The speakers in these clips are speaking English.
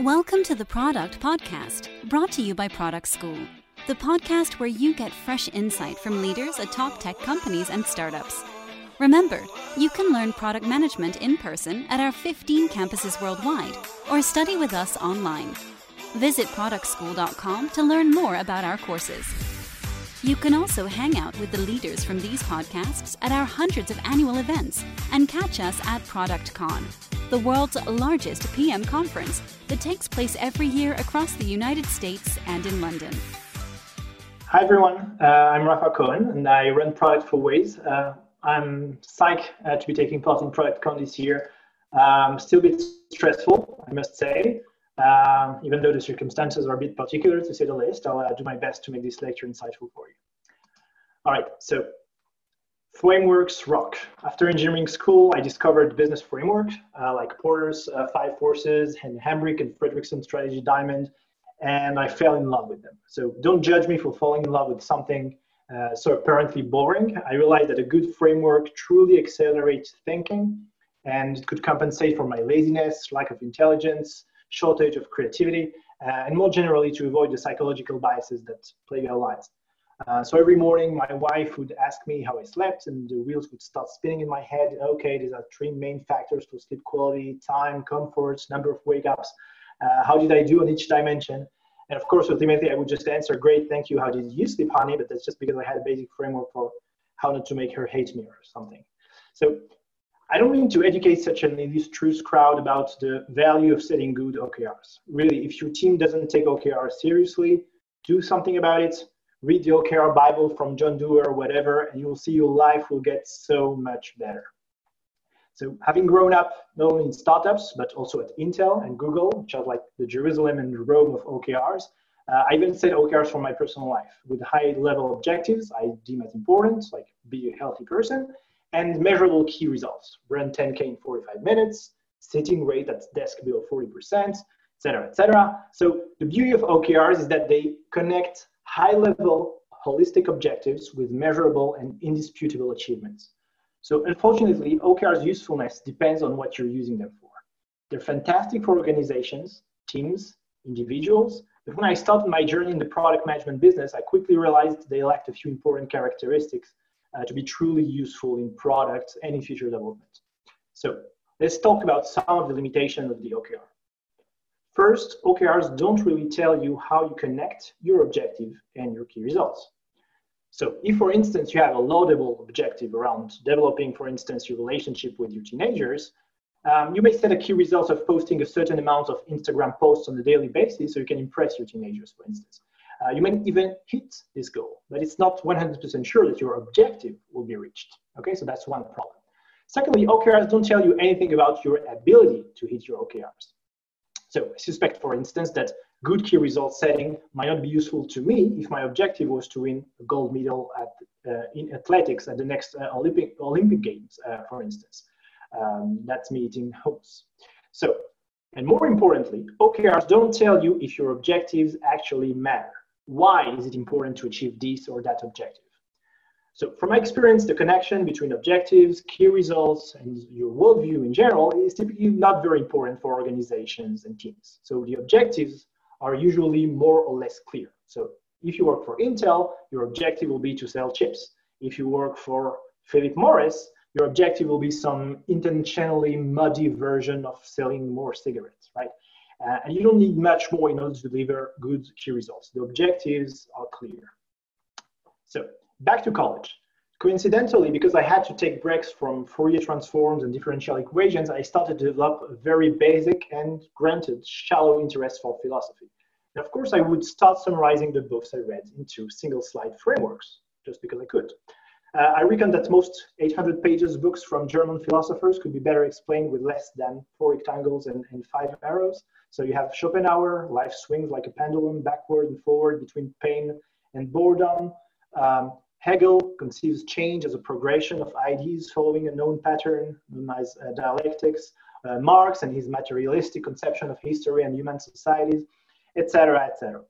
Welcome to the Product Podcast, brought to you by Product School, the podcast where you get fresh insight from leaders at top tech companies and startups. Remember, you can learn product management in person at our 15 campuses worldwide or study with us online. Visit productschool.com to learn more about our courses. You can also hang out with the leaders from these podcasts at our hundreds of annual events and catch us at ProductCon, the world's largest PM conference that takes place every year across the United States and in London. Hi everyone, uh, I'm Rapha Cohen and I run product for Waze. Uh, I'm psyched uh, to be taking part in ProductCon this year. Um, still a bit stressful, I must say, um, even though the circumstances are a bit particular to say the least, I'll uh, do my best to make this lecture insightful for you. All right, so frameworks rock. After engineering school, I discovered business framework uh, like Porter's uh, Five Forces and Hambrick and Fredrickson Strategy Diamond, and I fell in love with them. So don't judge me for falling in love with something uh, so apparently boring. I realized that a good framework truly accelerates thinking and it could compensate for my laziness, lack of intelligence, shortage of creativity, uh, and more generally to avoid the psychological biases that plague our lives. Uh, so every morning, my wife would ask me how I slept, and the wheels would start spinning in my head. Okay, these are three main factors for sleep quality: time, comfort, number of wake ups. Uh, how did I do on each dimension? And of course, ultimately, I would just answer, "Great, thank you. How did you sleep, honey?" But that's just because I had a basic framework for how not to make her hate me or something. So I don't mean to educate such an illustrious crowd about the value of setting good OKRs. Really, if your team doesn't take OKRs seriously, do something about it. Read the OKR Bible from John Doerr whatever, and you'll see your life will get so much better. So, having grown up not only in startups, but also at Intel and Google, which are like the Jerusalem and Rome of OKRs, uh, I even set OKRs for my personal life with high level objectives I deem as important, like be a healthy person, and measurable key results. Run 10K in 45 minutes, sitting rate at desk below 40%, etc., etc. So the beauty of OKRs is that they connect high-level holistic objectives with measurable and indisputable achievements. So unfortunately, OKR's usefulness depends on what you're using them for. They're fantastic for organizations, teams, individuals, but when I started my journey in the product management business, I quickly realized they lacked a few important characteristics uh, to be truly useful in products and in future development. So let's talk about some of the limitations of the OKR. First, OKRs don't really tell you how you connect your objective and your key results. So if, for instance, you have a laudable objective around developing, for instance, your relationship with your teenagers, um, you may set a key result of posting a certain amount of Instagram posts on a daily basis so you can impress your teenagers, for instance. Uh, you may even hit this goal, but it's not 100% sure that your objective will be reached. Okay, so that's one problem. Secondly, OKRs don't tell you anything about your ability to hit your OKRs. So I suspect, for instance, that good key result setting might not be useful to me if my objective was to win a gold medal at, uh, in athletics at the next uh, Olympic, Olympic Games, uh, for instance. Um, that's me eating hopes. So, and more importantly, OKRs don't tell you if your objectives actually matter why is it important to achieve this or that objective? So from my experience, the connection between objectives, key results, and your worldview in general is typically not very important for organizations and teams. So the objectives are usually more or less clear. So if you work for Intel, your objective will be to sell chips. If you work for Philip Morris, your objective will be some intentionally muddy version of selling more cigarettes, right? Uh, and you don't need much more in order to deliver good key results. The objectives are clear. So back to college. Coincidentally, because I had to take breaks from Fourier transforms and differential equations, I started to develop a very basic and granted shallow interest for philosophy. And of course, I would start summarizing the books I read into single slide frameworks, just because I could. Uh, I reckon that most 800 pages books from German philosophers could be better explained with less than four rectangles and, and five arrows. So you have Schopenhauer, life swings like a pendulum backward and forward between pain and boredom. Um, Hegel conceives change as a progression of ideas following a known pattern known as uh, dialectics. Uh, Marx and his materialistic conception of history and human societies, etc., etc.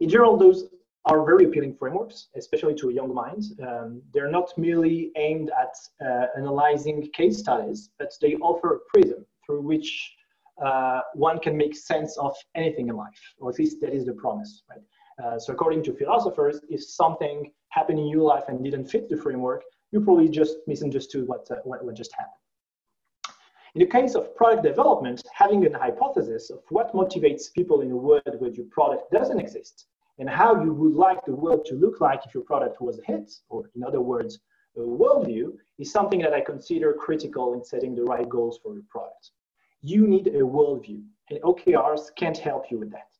In general, those are very appealing frameworks, especially to a young mind. Um, they're not merely aimed at uh, analyzing case studies, but they offer a prism through which uh, one can make sense of anything in life, or at least that is the promise, right? Uh, so according to philosophers, if something happened in your life and didn't fit the framework, you probably just misunderstood what, uh, what, what just happened. In the case of product development, having an hypothesis of what motivates people in a world where your product doesn't exist and how you would like the world to look like if your product was a hit, or in other words, a worldview, is something that I consider critical in setting the right goals for your product. You need a worldview, and OKRs can't help you with that.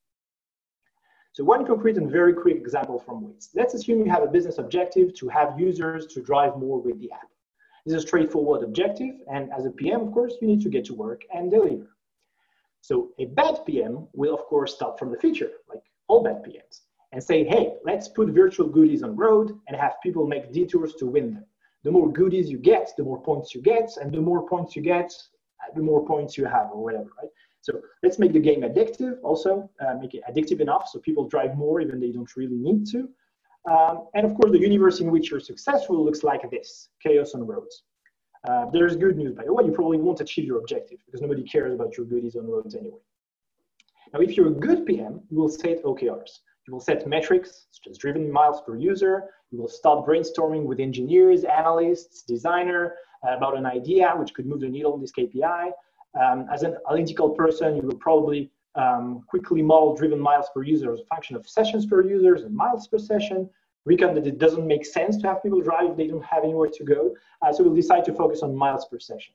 So one concrete and very quick example from Waze. Let's assume you have a business objective to have users to drive more with the app. This is a straightforward objective, and as a PM, of course, you need to get to work and deliver. So a bad PM will, of course, start from the feature, like all bad PMs, and say, hey, let's put virtual goodies on road and have people make detours to win them. The more goodies you get, the more points you get, and the more points you get, the more points you have, or whatever, right? So let's make the game addictive also, uh, make it addictive enough so people drive more even they don't really need to. Um, and of course, the universe in which you're successful looks like this, chaos on roads. Uh, there's good news, by the way, you probably won't achieve your objective because nobody cares about your goodies on roads anyway. Now, if you're a good PM, you will set OKRs. You will set metrics, such as driven miles per user. You will start brainstorming with engineers, analysts, designer uh, about an idea which could move the needle on this KPI. Um, as an analytical person, you will probably um, quickly model driven miles per user as a function of sessions per users and miles per session. Recon that it doesn't make sense to have people drive if they don't have anywhere to go. Uh, so we'll decide to focus on miles per session.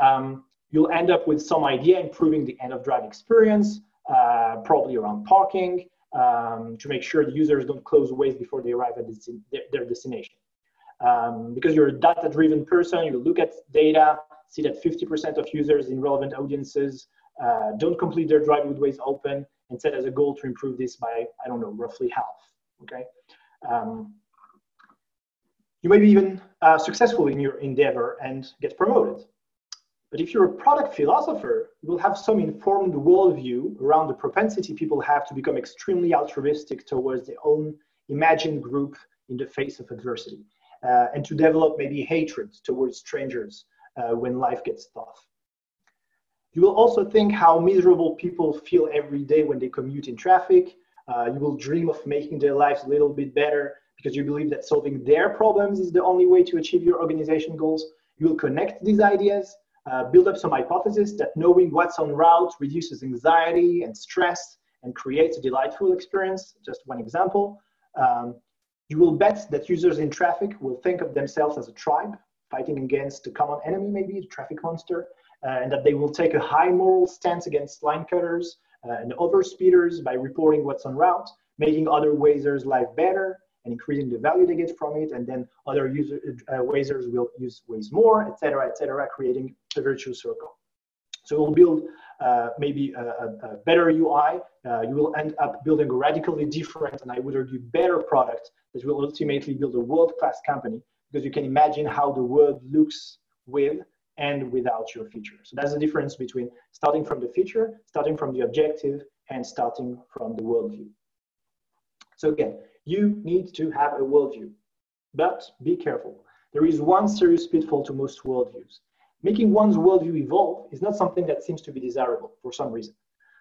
Um, you'll end up with some idea improving the end of drive experience, uh, probably around parking, um, to make sure the users don't close Waze before they arrive at their, their destination. Um, because you're a data-driven person, you look at data, see that 50% of users in relevant audiences uh, don't complete their drive with Waze open, and set as a goal to improve this by, I don't know, roughly half, okay? Um, you may be even uh, successful in your endeavor and get promoted. But if you're a product philosopher, you will have some informed worldview around the propensity people have to become extremely altruistic towards their own imagined group in the face of adversity, uh, and to develop maybe hatred towards strangers uh, when life gets tough. You will also think how miserable people feel every day when they commute in traffic. Uh, you will dream of making their lives a little bit better because you believe that solving their problems is the only way to achieve your organization goals. You will connect these ideas, uh, build up some hypothesis that knowing what's on route reduces anxiety and stress and creates a delightful experience. Just one example. Um, you will bet that users in traffic will think of themselves as a tribe fighting against a common enemy, maybe the traffic monster, uh, and that they will take a high moral stance against line cutters uh, and overspeeders by reporting what's on route, making other Wazers' life better and increasing the value they get from it. And then other user, uh, Wazers will use Waze more, etc., etc., creating a virtuous circle. So we'll build uh, maybe a, a, better UI. Uh, you will end up building a radically different and I would argue better product that will ultimately build a world-class company because you can imagine how the world looks with and without your feature. So that's the difference between starting from the feature, starting from the objective, and starting from the worldview. So again, you need to have a worldview, but be careful. There is one serious pitfall to most worldviews. Making one's worldview evolve is not something that seems to be desirable for some reason.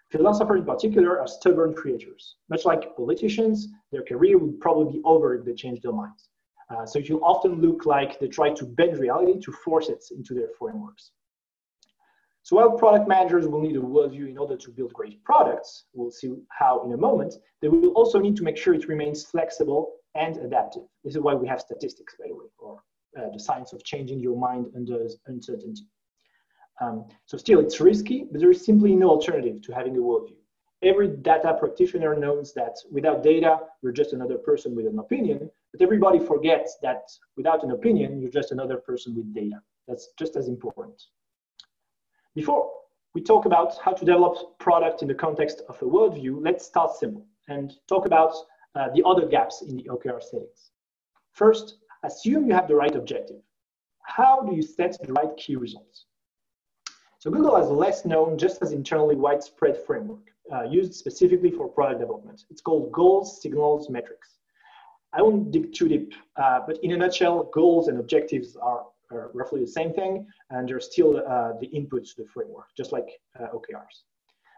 Philosophers in particular are stubborn creatures. Much like politicians, their career would probably be over if they changed their minds. Uh, so it will often look like they try to bend reality to force it into their frameworks. So while product managers will need a worldview in order to build great products, we'll see how in a moment, they will also need to make sure it remains flexible and adaptive. This is why we have statistics, by the way, or uh, the science of changing your mind under uncertainty. Um, so still, it's risky, but there is simply no alternative to having a worldview. Every data practitioner knows that without data, you're just another person with an opinion, but everybody forgets that without an opinion, you're just another person with data. That's just as important. Before we talk about how to develop product in the context of a worldview, let's start simple and talk about uh, the other gaps in the OKR settings. First, assume you have the right objective. How do you set the right key results? So Google has a less known, just as internally widespread framework uh, used specifically for product development. It's called Goals, Signals, Metrics. I won't dig too deep, uh, but in a nutshell, goals and objectives are uh, roughly the same thing, and they're still uh, the inputs to the framework, just like uh, OKRs.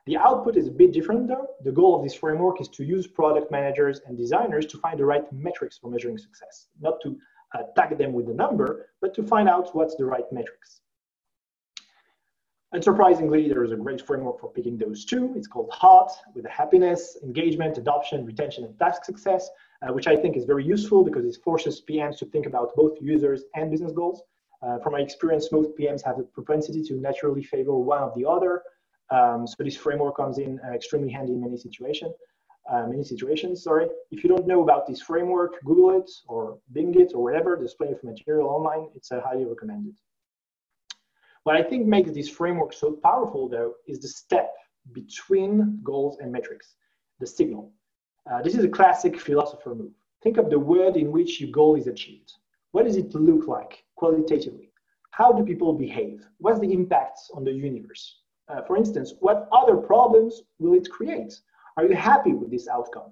The output is a bit different though. The goal of this framework is to use product managers and designers to find the right metrics for measuring success, not to uh, tag them with a number, but to find out what's the right metrics. Unsurprisingly, there is a great framework for picking those two. It's called HEART, with the happiness, engagement, adoption, retention, and task success, uh, which I think is very useful because it forces PMs to think about both users and business goals. Uh, from my experience, most PMs have a propensity to naturally favor one of the other. Um, so this framework comes in uh, extremely handy in many situations. Uh, many situations, sorry. If you don't know about this framework, Google it or Bing it or whatever. There's plenty of material online. It's uh, highly recommended. What I think makes this framework so powerful, though, is the step between goals and metrics, the signal. Uh, this is a classic philosopher move. Think of the world in which your goal is achieved. What does it look like qualitatively? How do people behave? What's the impact on the universe? Uh, for instance, what other problems will it create? Are you happy with this outcome?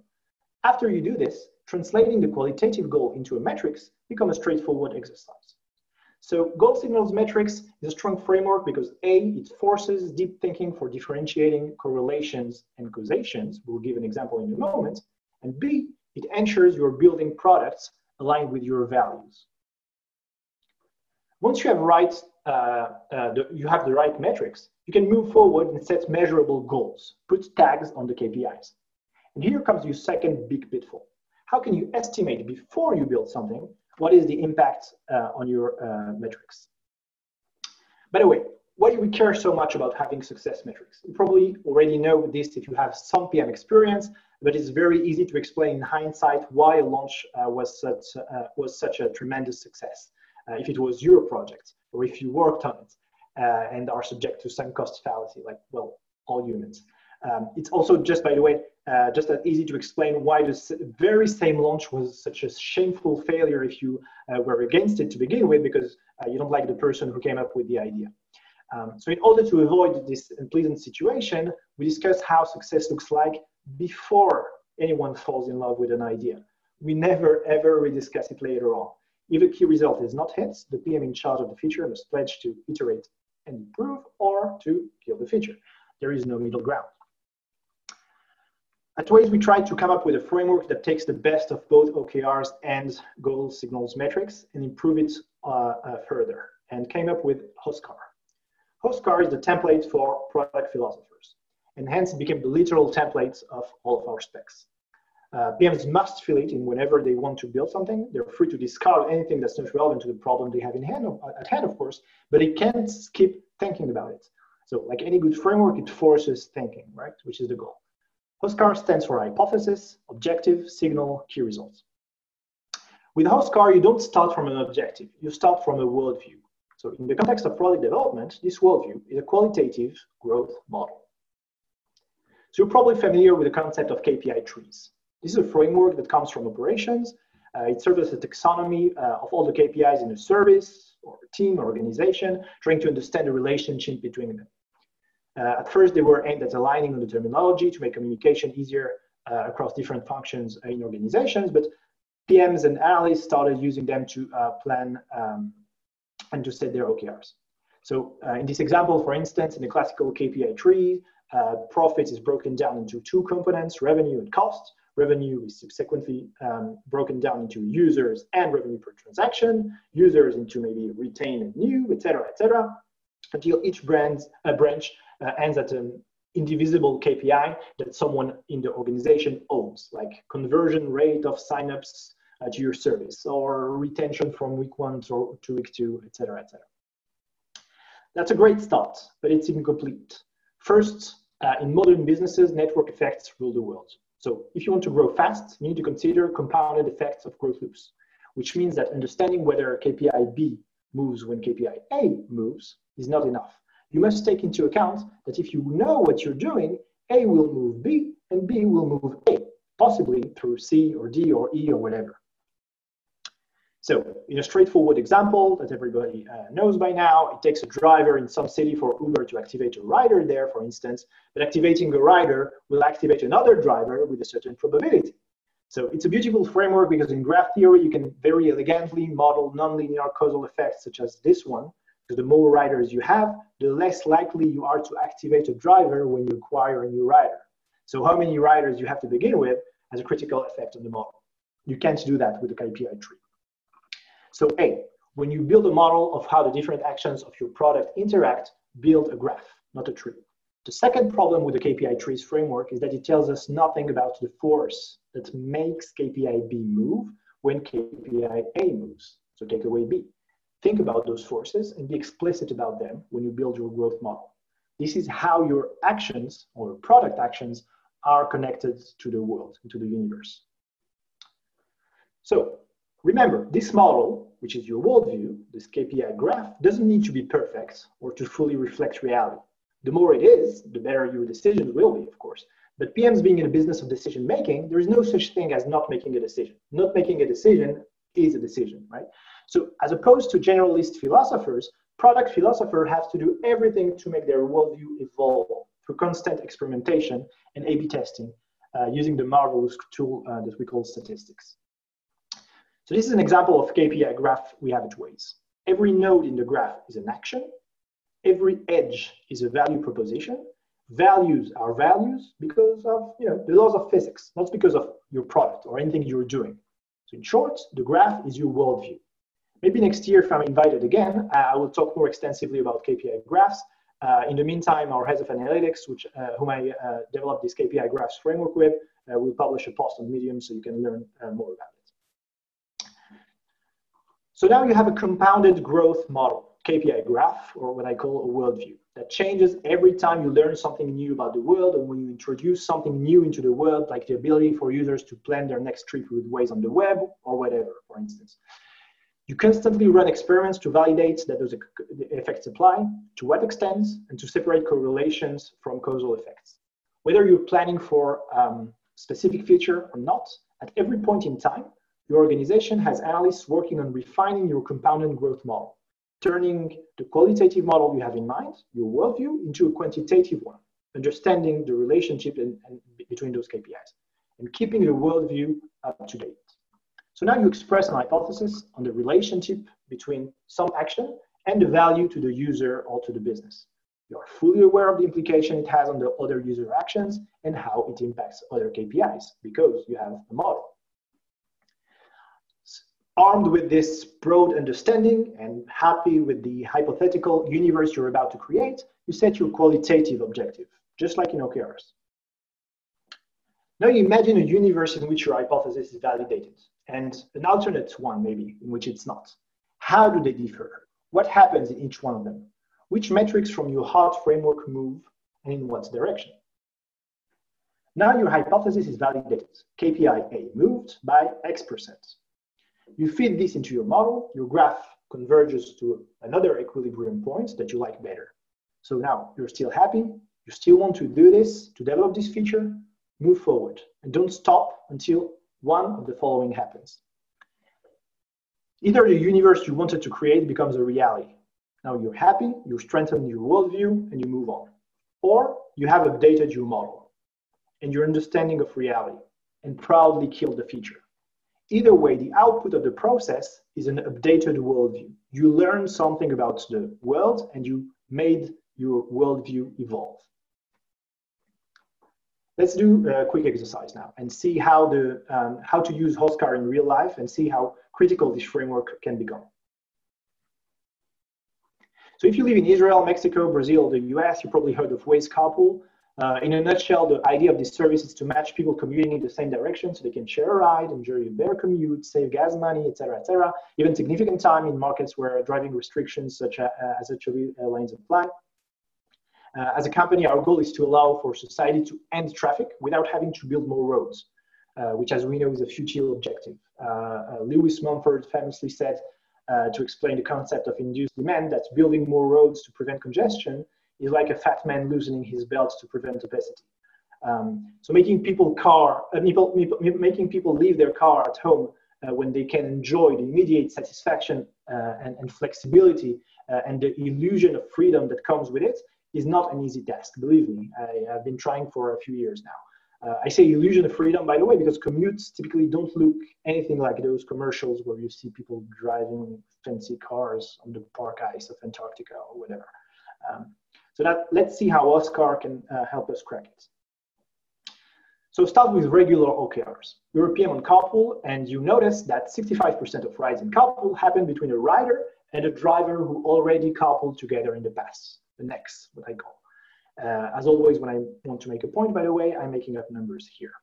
After you do this, translating the qualitative goal into a metrics become a straightforward exercise. So goal signals metrics is a strong framework because A, it forces deep thinking for differentiating correlations and causations. We'll give an example in a moment. And B, it ensures you're building products aligned with your values. Once you have right, uh, uh, the, you have the right metrics, you can move forward and set measurable goals, put tags on the KPIs. And here comes your second big pitfall. How can you estimate before you build something what is the impact uh, on your uh, metrics? By the way, why do we care so much about having success metrics? You probably already know this if you have some PM experience, but it's very easy to explain in hindsight why a launch uh, was, such, uh, was such a tremendous success. Uh, if it was your project or if you worked on it uh, and are subject to some cost fallacy, like, well, all humans. Um, it's also just, by the way, uh, just that easy to explain why this very same launch was such a shameful failure if you uh, were against it to begin with, because uh, you don't like the person who came up with the idea. Um, so in order to avoid this unpleasant situation, we discuss how success looks like before anyone falls in love with an idea. We never ever rediscuss it later on. If a key result is not hit, the PM in charge of the feature must pledge to iterate and improve or to kill the feature. There is no middle ground. At Waze, we tried to come up with a framework that takes the best of both OKRs and goal signals metrics and improve it uh, uh, further and came up with HOSKR. HOSKR is the template for product philosophers and hence became the literal template of all of our specs. Uh, PMs must fill it in whenever they want to build something. They're free to discard anything that's not relevant to the problem they have in hand, at hand, of course, but they can't skip thinking about it. So like any good framework, it forces thinking, right? Which is the goal. HOSKR stands for hypothesis, objective, signal, key results. With HOSKR, you don't start from an objective, you start from a worldview. So in the context of product development, this worldview is a qualitative growth model. So you're probably familiar with the concept of KPI trees. This is a framework that comes from operations. Uh, it serves as a taxonomy uh, of all the KPIs in a service or a team or organization, trying to understand the relationship between them. Uh, at first, they were aimed at aligning on the terminology to make communication easier uh, across different functions in organizations, but PMs and analysts started using them to uh, plan um, and to set their OKRs. So uh, in this example, for instance, in the classical KPI tree, uh, profit is broken down into two components, revenue and cost. Revenue is subsequently um, broken down into users and revenue per transaction, users into maybe retain and new, etc., etc., until each brand, uh, branch uh, ends at an indivisible KPI that someone in the organization owns, like conversion rate of signups uh, to your service or retention from week one to, to week two, et cetera, et cetera. That's a great start, but it's incomplete. First, uh, in modern businesses, network effects rule the world. So if you want to grow fast, you need to consider compounded effects of growth loops, which means that understanding whether KPI B moves when KPI A moves is not enough you must take into account that if you know what you're doing, A will move B and B will move A, possibly through C or D or E or whatever. So in a straightforward example that everybody uh, knows by now, it takes a driver in some city for Uber to activate a rider there, for instance, but activating a rider will activate another driver with a certain probability. So it's a beautiful framework because in graph theory, you can very elegantly model nonlinear causal effects such as this one. Because the more riders you have, the less likely you are to activate a driver when you acquire a new rider. So how many riders you have to begin with has a critical effect on the model. You can't do that with a KPI tree. So A, when you build a model of how the different actions of your product interact, build a graph, not a tree. The second problem with the KPI trees framework is that it tells us nothing about the force that makes KPI B move when KPI A moves. So take away B. Think about those forces and be explicit about them when you build your growth model. This is how your actions or product actions are connected to the world, to the universe. So remember, this model, which is your worldview, this KPI graph, doesn't need to be perfect or to fully reflect reality. The more it is, the better your decisions will be, of course. But PMs being in a business of decision making, there is no such thing as not making a decision. Not making a decision is a decision, right? So as opposed to generalist philosophers, product philosophers have to do everything to make their worldview evolve through constant experimentation and A-B testing uh, using the marvelous tool uh, that we call statistics. So this is an example of KPI graph we have at Waze. Every node in the graph is an action, every edge is a value proposition. Values are values because of you know the laws of physics, not because of your product or anything you're doing. So in short, the graph is your worldview. Maybe next year, if I'm invited again, uh, I will talk more extensively about KPI graphs. Uh, in the meantime, our heads of analytics, which uh, whom I uh, developed this KPI graphs framework with, uh, will publish a post on Medium so you can learn uh, more about it. So now you have a compounded growth model. KPI graph, or what I call a worldview, that changes every time you learn something new about the world and when you introduce something new into the world, like the ability for users to plan their next trip with Waze on the web or whatever, for instance. You constantly run experiments to validate that those effects apply, to what extent, and to separate correlations from causal effects. Whether you're planning for um, specific feature or not, at every point in time, your organization has analysts working on refining your compounded growth model turning the qualitative model you have in mind, your worldview, into a quantitative one, understanding the relationship in, in between those KPIs, and keeping your worldview up to date. So now you express an hypothesis on the relationship between some action and the value to the user or to the business. You are fully aware of the implication it has on the other user actions and how it impacts other KPIs because you have a model. Armed with this broad understanding and happy with the hypothetical universe you're about to create, you set your qualitative objective, just like in OKRs. Now you imagine a universe in which your hypothesis is validated, and an alternate one maybe in which it's not. How do they differ? What happens in each one of them? Which metrics from your HEART framework move and in what direction? Now your hypothesis is validated. KPI A moved by X percent. You feed this into your model, your graph converges to another equilibrium point that you like better. So now you're still happy, you still want to do this, to develop this feature, move forward and don't stop until one of the following happens. Either the universe you wanted to create becomes a reality. Now you're happy, you strengthen your worldview, and you move on. Or you have updated your model and your understanding of reality and proudly killed the feature. Either way, the output of the process is an updated worldview. You learn something about the world and you made your worldview evolve. Let's do a quick exercise now and see how, the, um, how to use HOSKR in real life and see how critical this framework can become. So if you live in Israel, Mexico, Brazil, the US, you probably heard of Waze Carpool. Uh, in a nutshell, the idea of this service is to match people commuting in the same direction so they can share a ride, enjoy a better commute, save gas money, etc., etc. even significant time in markets where driving restrictions such as, uh, as HOV lanes apply. Uh, as a company, our goal is to allow for society to end traffic without having to build more roads, uh, which as we know is a futile objective. Uh, uh, Lewis Mumford famously said to explain the concept of induced demand that building more roads to prevent congestion is like a fat man loosening his belt to prevent obesity. Um, so making people car, uh, people, making people leave their car at home uh, when they can enjoy the immediate satisfaction uh, and, and, flexibility uh, and the illusion of freedom that comes with it is not an easy task. Believe me, I, have been trying for a few years now. Uh, I say illusion of freedom, by the way, because commutes typically don't look anything like those commercials where you see people driving fancy cars on the park ice of Antarctica or whatever. Um, so that let's see how HOSKR can uh, help us crack it. So start with regular OKRs. You're PM on carpool, and you notice that 65% of rides in carpool happen between a rider and a driver who already carpooled together in the past. The next, what I call. Uh, as always, when I want to make a point, by the way, I'm making up numbers here.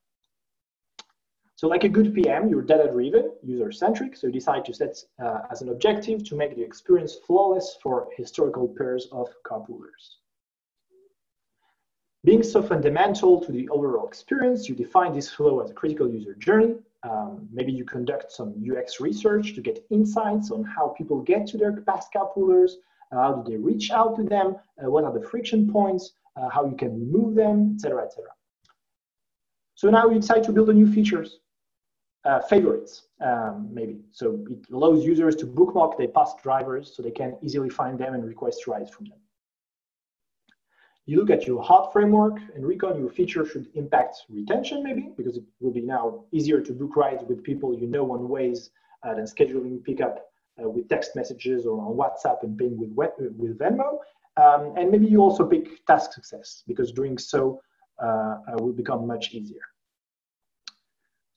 So like a good PM, you're data-driven, user-centric, so you decide to set uh, as an objective to make the experience flawless for historical pairs of carpoolers. Being so fundamental to the overall experience, you define this flow as a critical user journey. Um, maybe you conduct some UX research to get insights on how people get to their past carpoolers, how do they reach out to them, uh, what are the friction points, uh, how you can remove them, etc., etc. So now you decide to build a new features, uh, favorites, um, maybe. So it allows users to bookmark their past drivers so they can easily find them and request rides from them. You look at your HEART framework and recon your feature should impact retention maybe, because it will be now easier to book rides with people you know on Waze uh, than scheduling pickup with text messages or on WhatsApp and paying with, with Venmo. Um, and maybe you also pick task success because doing so uh, uh, will become much easier.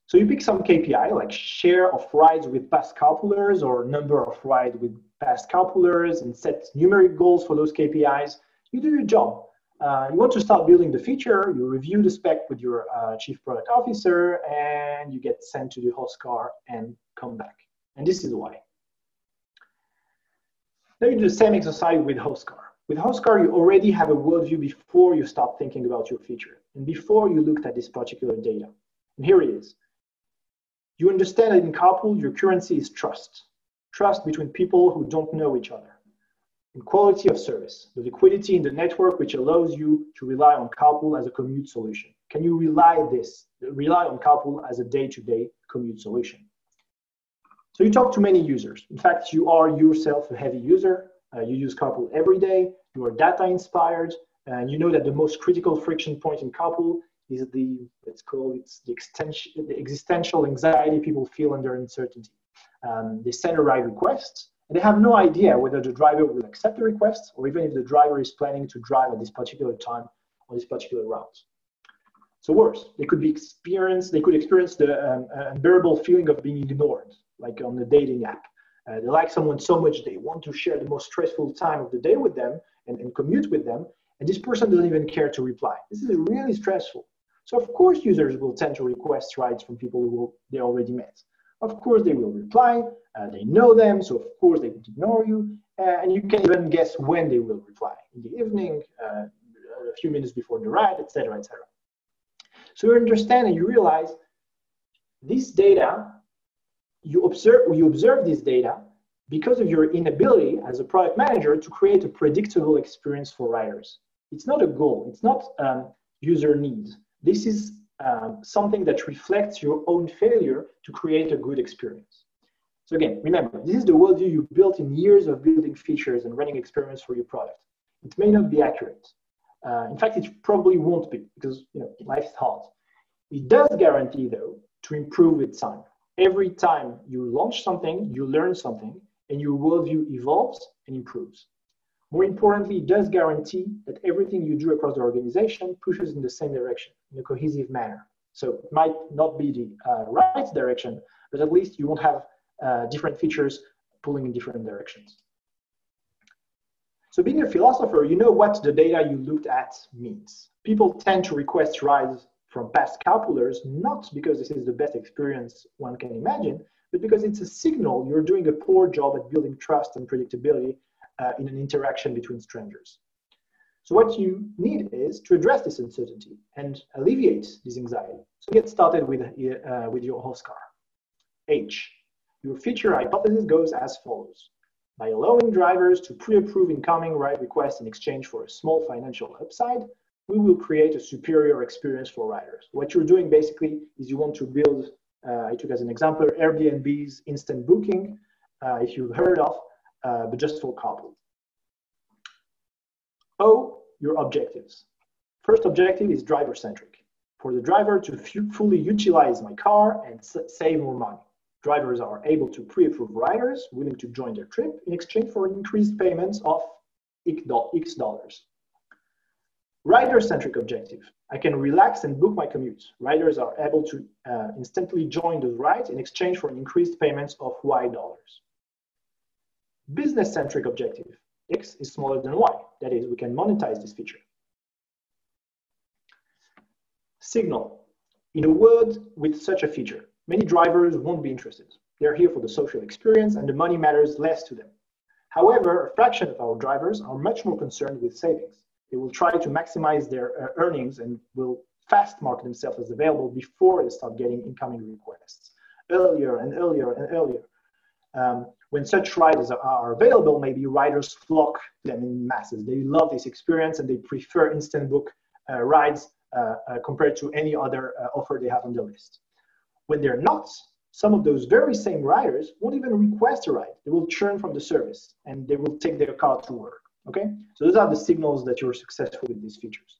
So you pick some KPI like share of rides with past carpoolers or number of rides with past carpoolers and set numeric goals for those KPIs. You do your job. Uh, you want to start building the feature, you review the spec with your uh, chief product officer, and you get sent to the HOSKR and come back. And this is why. Now you do the same exercise with HOSKR. With HOSKR, you already have a worldview before you start thinking about your feature and before you looked at this particular data. And here it is. You understand that in carpool, your currency is trust. Trust between people who don't know each other and quality of service, the liquidity in the network which allows you to rely on Carpool as a commute solution. Can you rely this, rely on Carpool as a day-to-day commute solution? So you talk to many users. In fact, you are yourself a heavy user. Uh, you use Carpool every day. You are data inspired, and you know that the most critical friction point in Carpool is the let's call it the, extension, the existential anxiety people feel under uncertainty. Um, they send a ride request, and they have no idea whether the driver will accept the request or even if the driver is planning to drive at this particular time on this particular route. So worse, they could be experience, they could experience the um, unbearable feeling of being ignored, like on the dating app. Uh, they like someone so much they want to share the most stressful time of the day with them and, and commute with them, and this person doesn't even care to reply. This is really stressful. So of course users will tend to request rides from people who they already met. Of course they will reply, uh, they know them, so of course they would ignore you, uh, and you can even guess when they will reply, in the evening, uh, a few minutes before the ride, etc., etc. So you understand and you realize this data, you observe, you observe this data because of your inability as a product manager to create a predictable experience for riders. It's not a goal, it's not um, user needs. This is um, something that reflects your own failure to create a good experience. So again, remember, this is the worldview you built in years of building features and running experiments for your product. It may not be accurate. Uh, in fact, it probably won't be because you know life is hard. It does guarantee, though, to improve with time. Every time you launch something, you learn something, and your worldview evolves and improves. More importantly, it does guarantee that everything you do across the organization pushes in the same direction in a cohesive manner. So it might not be the uh, right direction, but at least you won't have uh, different features pulling in different directions. So being a philosopher, you know what the data you looked at means. People tend to request rides from past carpoolers, not because this is the best experience one can imagine, but because it's a signal you're doing a poor job at building trust and predictability uh, in an interaction between strangers. So what you need is to address this uncertainty and alleviate this anxiety. So get started with, uh, with your HOSKR. H, your feature hypothesis goes as follows. By allowing drivers to pre-approve incoming ride requests in exchange for a small financial upside, we will create a superior experience for riders. What you're doing basically is you want to build, uh, I took as an example, Airbnb's instant booking, uh, if you've heard of, uh, but just for couples. O, your objectives. First objective is driver-centric. for the driver to fully utilize my car and save more money. Drivers are able to pre-approve riders willing to join their trip in exchange for increased payments of X dollars. Rider-centric objective. I can relax and book my commute. Riders are able to uh, instantly join the ride in exchange for increased payments of Y dollars. Business-centric objective. X is smaller than Y. That is, we can monetize this feature. Signal. In a world with such a feature, many drivers won't be interested. They're here for the social experience and the money matters less to them. However, a fraction of our drivers are much more concerned with savings. They will try to maximize their uh, earnings and will fast mark themselves as available before they start getting incoming requests, earlier and earlier and earlier. Um, when such riders are, are, available, maybe riders flock them in masses. They love this experience and they prefer instant book uh, rides uh, uh, compared to any other uh, offer they have on the list. When they're not, some of those very same riders won't even request a ride. They will churn from the service and they will take their car to work. Okay, so those are the signals that you're successful with these features.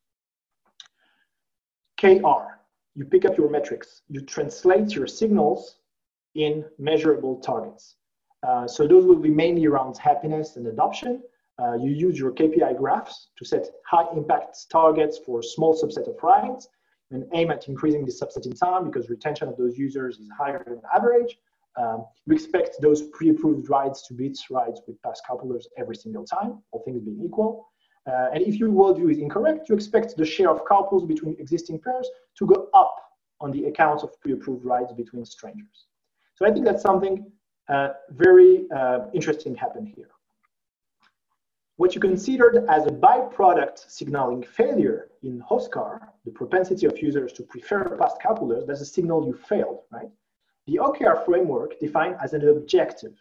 KR, you pick up your metrics. You translate your signals in measurable targets. Uh, so those will be mainly around happiness and adoption. Uh, you use your KPI graphs to set high impact targets for a small subset of rides and aim at increasing the subset in time because retention of those users is higher than average. Um, we expect those pre-approved rides to beat rides with past carpoolers every single time, all things being equal. Uh, and if your worldview is incorrect, you expect the share of carpools between existing pairs to go up on the account of pre-approved rides between strangers. So I think that's something uh, very uh, interesting happened here. What you considered as a byproduct signaling failure in HOSKR, the propensity of users to prefer past carpoolers, that's a signal you failed, right? The OKR framework defined as an objective.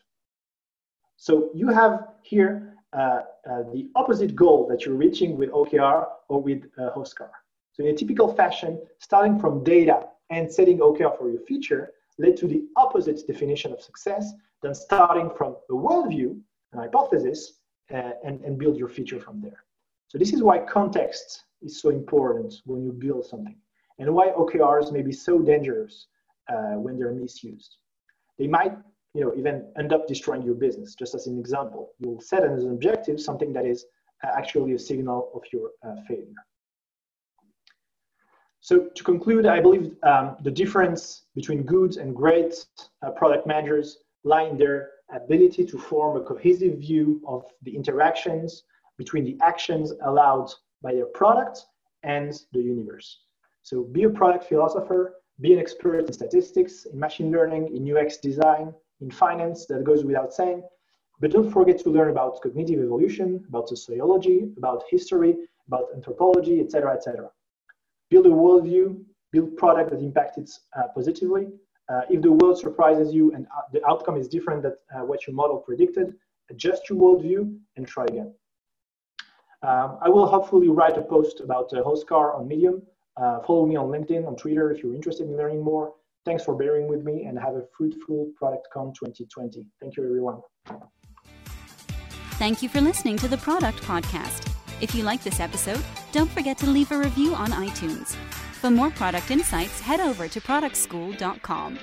So you have here uh, uh, the opposite goal that you're reaching with OKR or with uh, HOSKR. So in a typical fashion, starting from data and setting OKR for your feature led to the opposite definition of success than starting from a worldview, an hypothesis, uh, and, and build your feature from there. So this is why context is so important when you build something and why OKRs may be so dangerous uh, when they're misused. They might you know, even end up destroying your business. Just as an example, you'll set as an objective something that is uh, actually a signal of your uh, failure. So to conclude, I believe um, the difference between good and great uh, product managers lie in their ability to form a cohesive view of the interactions between the actions allowed by their product and the universe. So be a product philosopher be an expert in statistics, in machine learning, in UX design, in finance, that goes without saying. But don't forget to learn about cognitive evolution, about sociology, about history, about anthropology, etc., etc. Build a worldview, build product that impacts it uh, positively. Uh, if the world surprises you and uh, the outcome is different than uh, what your model predicted, adjust your worldview and try again. Um, I will hopefully write a post about uh, HOSKR on Medium uh, follow me on LinkedIn, on Twitter if you're interested in learning more. Thanks for bearing with me and have a fruitful ProductCon 2020. Thank you, everyone. Thank you for listening to the Product Podcast. If you like this episode, don't forget to leave a review on iTunes. For more product insights, head over to productschool.com.